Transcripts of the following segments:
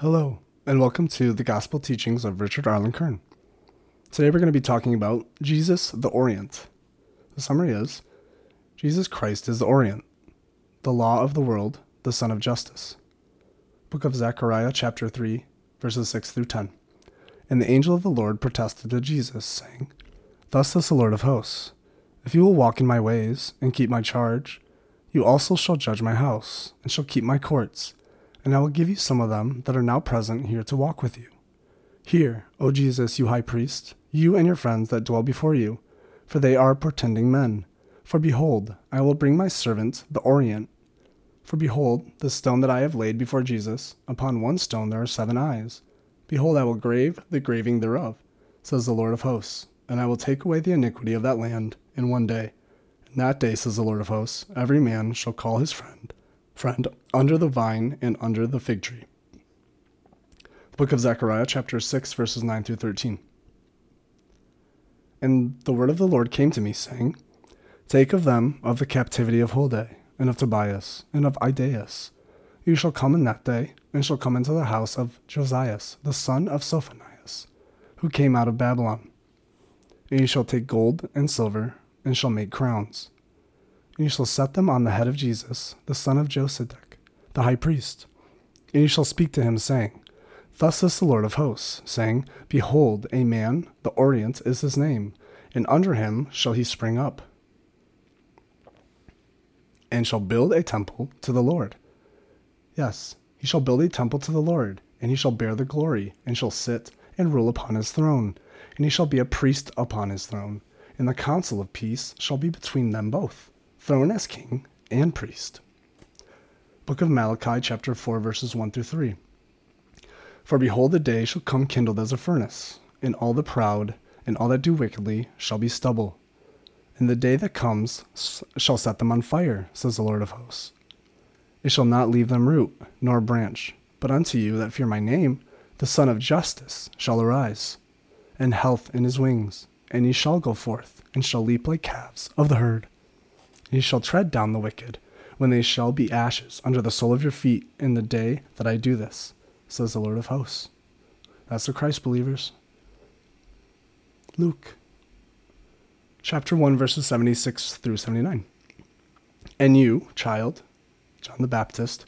Hello, and welcome to the Gospel Teachings of Richard Arlen Kern. Today we're going to be talking about Jesus the Orient. The summary is Jesus Christ is the Orient, the law of the world, the Son of Justice. Book of Zechariah, chapter 3, verses 6 through 10. And the angel of the Lord protested to Jesus, saying, Thus says the Lord of hosts, If you will walk in my ways and keep my charge, you also shall judge my house, and shall keep my courts, and I will give you some of them that are now present here to walk with you. Hear, O Jesus, you high priest, you and your friends that dwell before you, for they are portending men. For behold, I will bring my servant, the Orient. For behold, the stone that I have laid before Jesus, upon one stone there are seven eyes. Behold, I will grave the graving thereof, says the Lord of hosts, and I will take away the iniquity of that land in one day in that day, says the Lord of hosts, every man shall call his friend, friend, under the vine and under the fig tree. The book of Zechariah, chapter 6, verses 9 through 13. And the word of the Lord came to me, saying, Take of them of the captivity of Holdai, and of Tobias, and of Idaias. You shall come in that day, and shall come into the house of Josias, the son of Sophonias, who came out of Babylon. And you shall take gold and silver, and shall make crowns. And you shall set them on the head of Jesus, the son of Josedech, the high priest. And you shall speak to him, saying, Thus says the Lord of hosts, saying, Behold, a man, the Orient is his name, and under him shall he spring up, and shall build a temple to the Lord. Yes, he shall build a temple to the Lord, and he shall bear the glory, and shall sit and rule upon his throne, and he shall be a priest upon his throne and the council of peace shall be between them both, throne as king and priest. Book of Malachi, chapter 4, verses 1 through 3. For behold, the day shall come kindled as a furnace, and all the proud and all that do wickedly shall be stubble. And the day that comes shall set them on fire, says the Lord of hosts. It shall not leave them root, nor branch, but unto you that fear my name, the Son of Justice shall arise, and health in his wings and ye shall go forth, and shall leap like calves of the herd. Ye shall tread down the wicked, when they shall be ashes under the sole of your feet in the day that I do this, says the Lord of hosts. That's the Christ believers. Luke chapter 1, verses 76 through 79. And you, child, John the Baptist,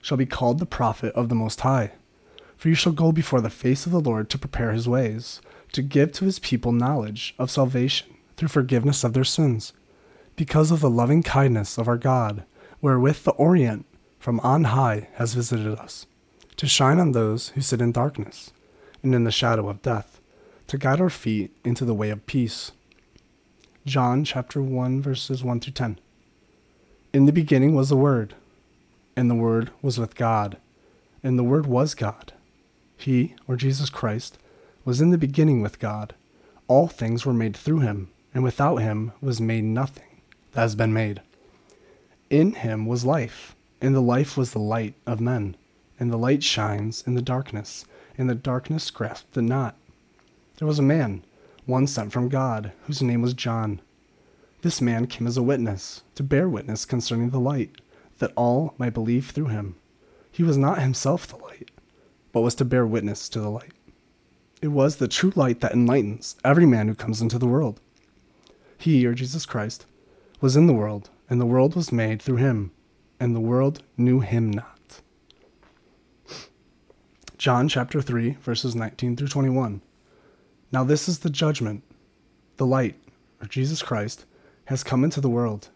shall be called the prophet of the Most High. For you shall go before the face of the Lord to prepare his ways to give to his people knowledge of salvation through forgiveness of their sins, because of the loving kindness of our God, wherewith the Orient from on high has visited us, to shine on those who sit in darkness and in the shadow of death, to guide our feet into the way of peace. John chapter 1 verses 1 through 10. In the beginning was the Word, and the Word was with God, and the Word was God. He, or Jesus Christ, was in the beginning with God. All things were made through him, and without him was made nothing has been made. In him was life, and the life was the light of men. And the light shines in the darkness, and the darkness grasped it not. There was a man, one sent from God, whose name was John. This man came as a witness, to bear witness concerning the light, that all might believe through him. He was not himself the light, but was to bear witness to the light. It was the true light that enlightens every man who comes into the world. He, or Jesus Christ, was in the world, and the world was made through him, and the world knew him not. John chapter 3, verses 19 through 21. Now this is the judgment. The light, or Jesus Christ, has come into the world.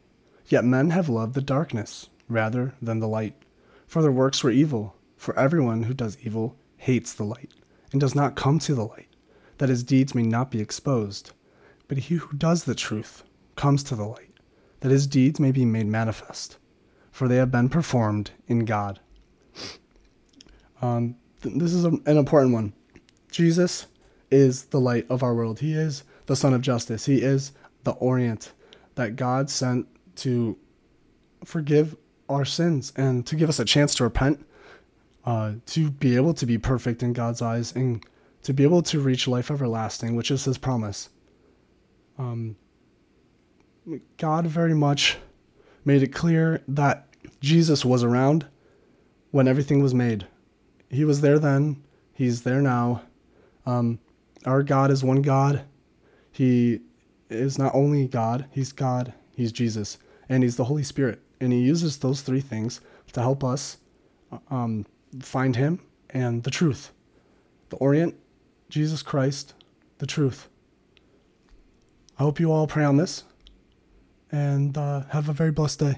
Yet men have loved the darkness rather than the light, for their works were evil. For everyone who does evil hates the light and does not come to the light, that his deeds may not be exposed. But he who does the truth comes to the light, that his deeds may be made manifest, for they have been performed in God. Um, th- this is a, an important one. Jesus is the light of our world. He is the Son of Justice. He is the Orient that God sent to forgive our sins and to give us a chance to repent uh, to be able to be perfect in God's eyes and to be able to reach life everlasting, which is His promise. Um, God very much made it clear that Jesus was around when everything was made. He was there then. He's there now. Um, our God is one God. He is not only God, He's God, He's Jesus, and He's the Holy Spirit. And He uses those three things to help us um, find Him and the truth. The Orient, Jesus Christ, the truth. I hope you all pray on this and uh, have a very blessed day.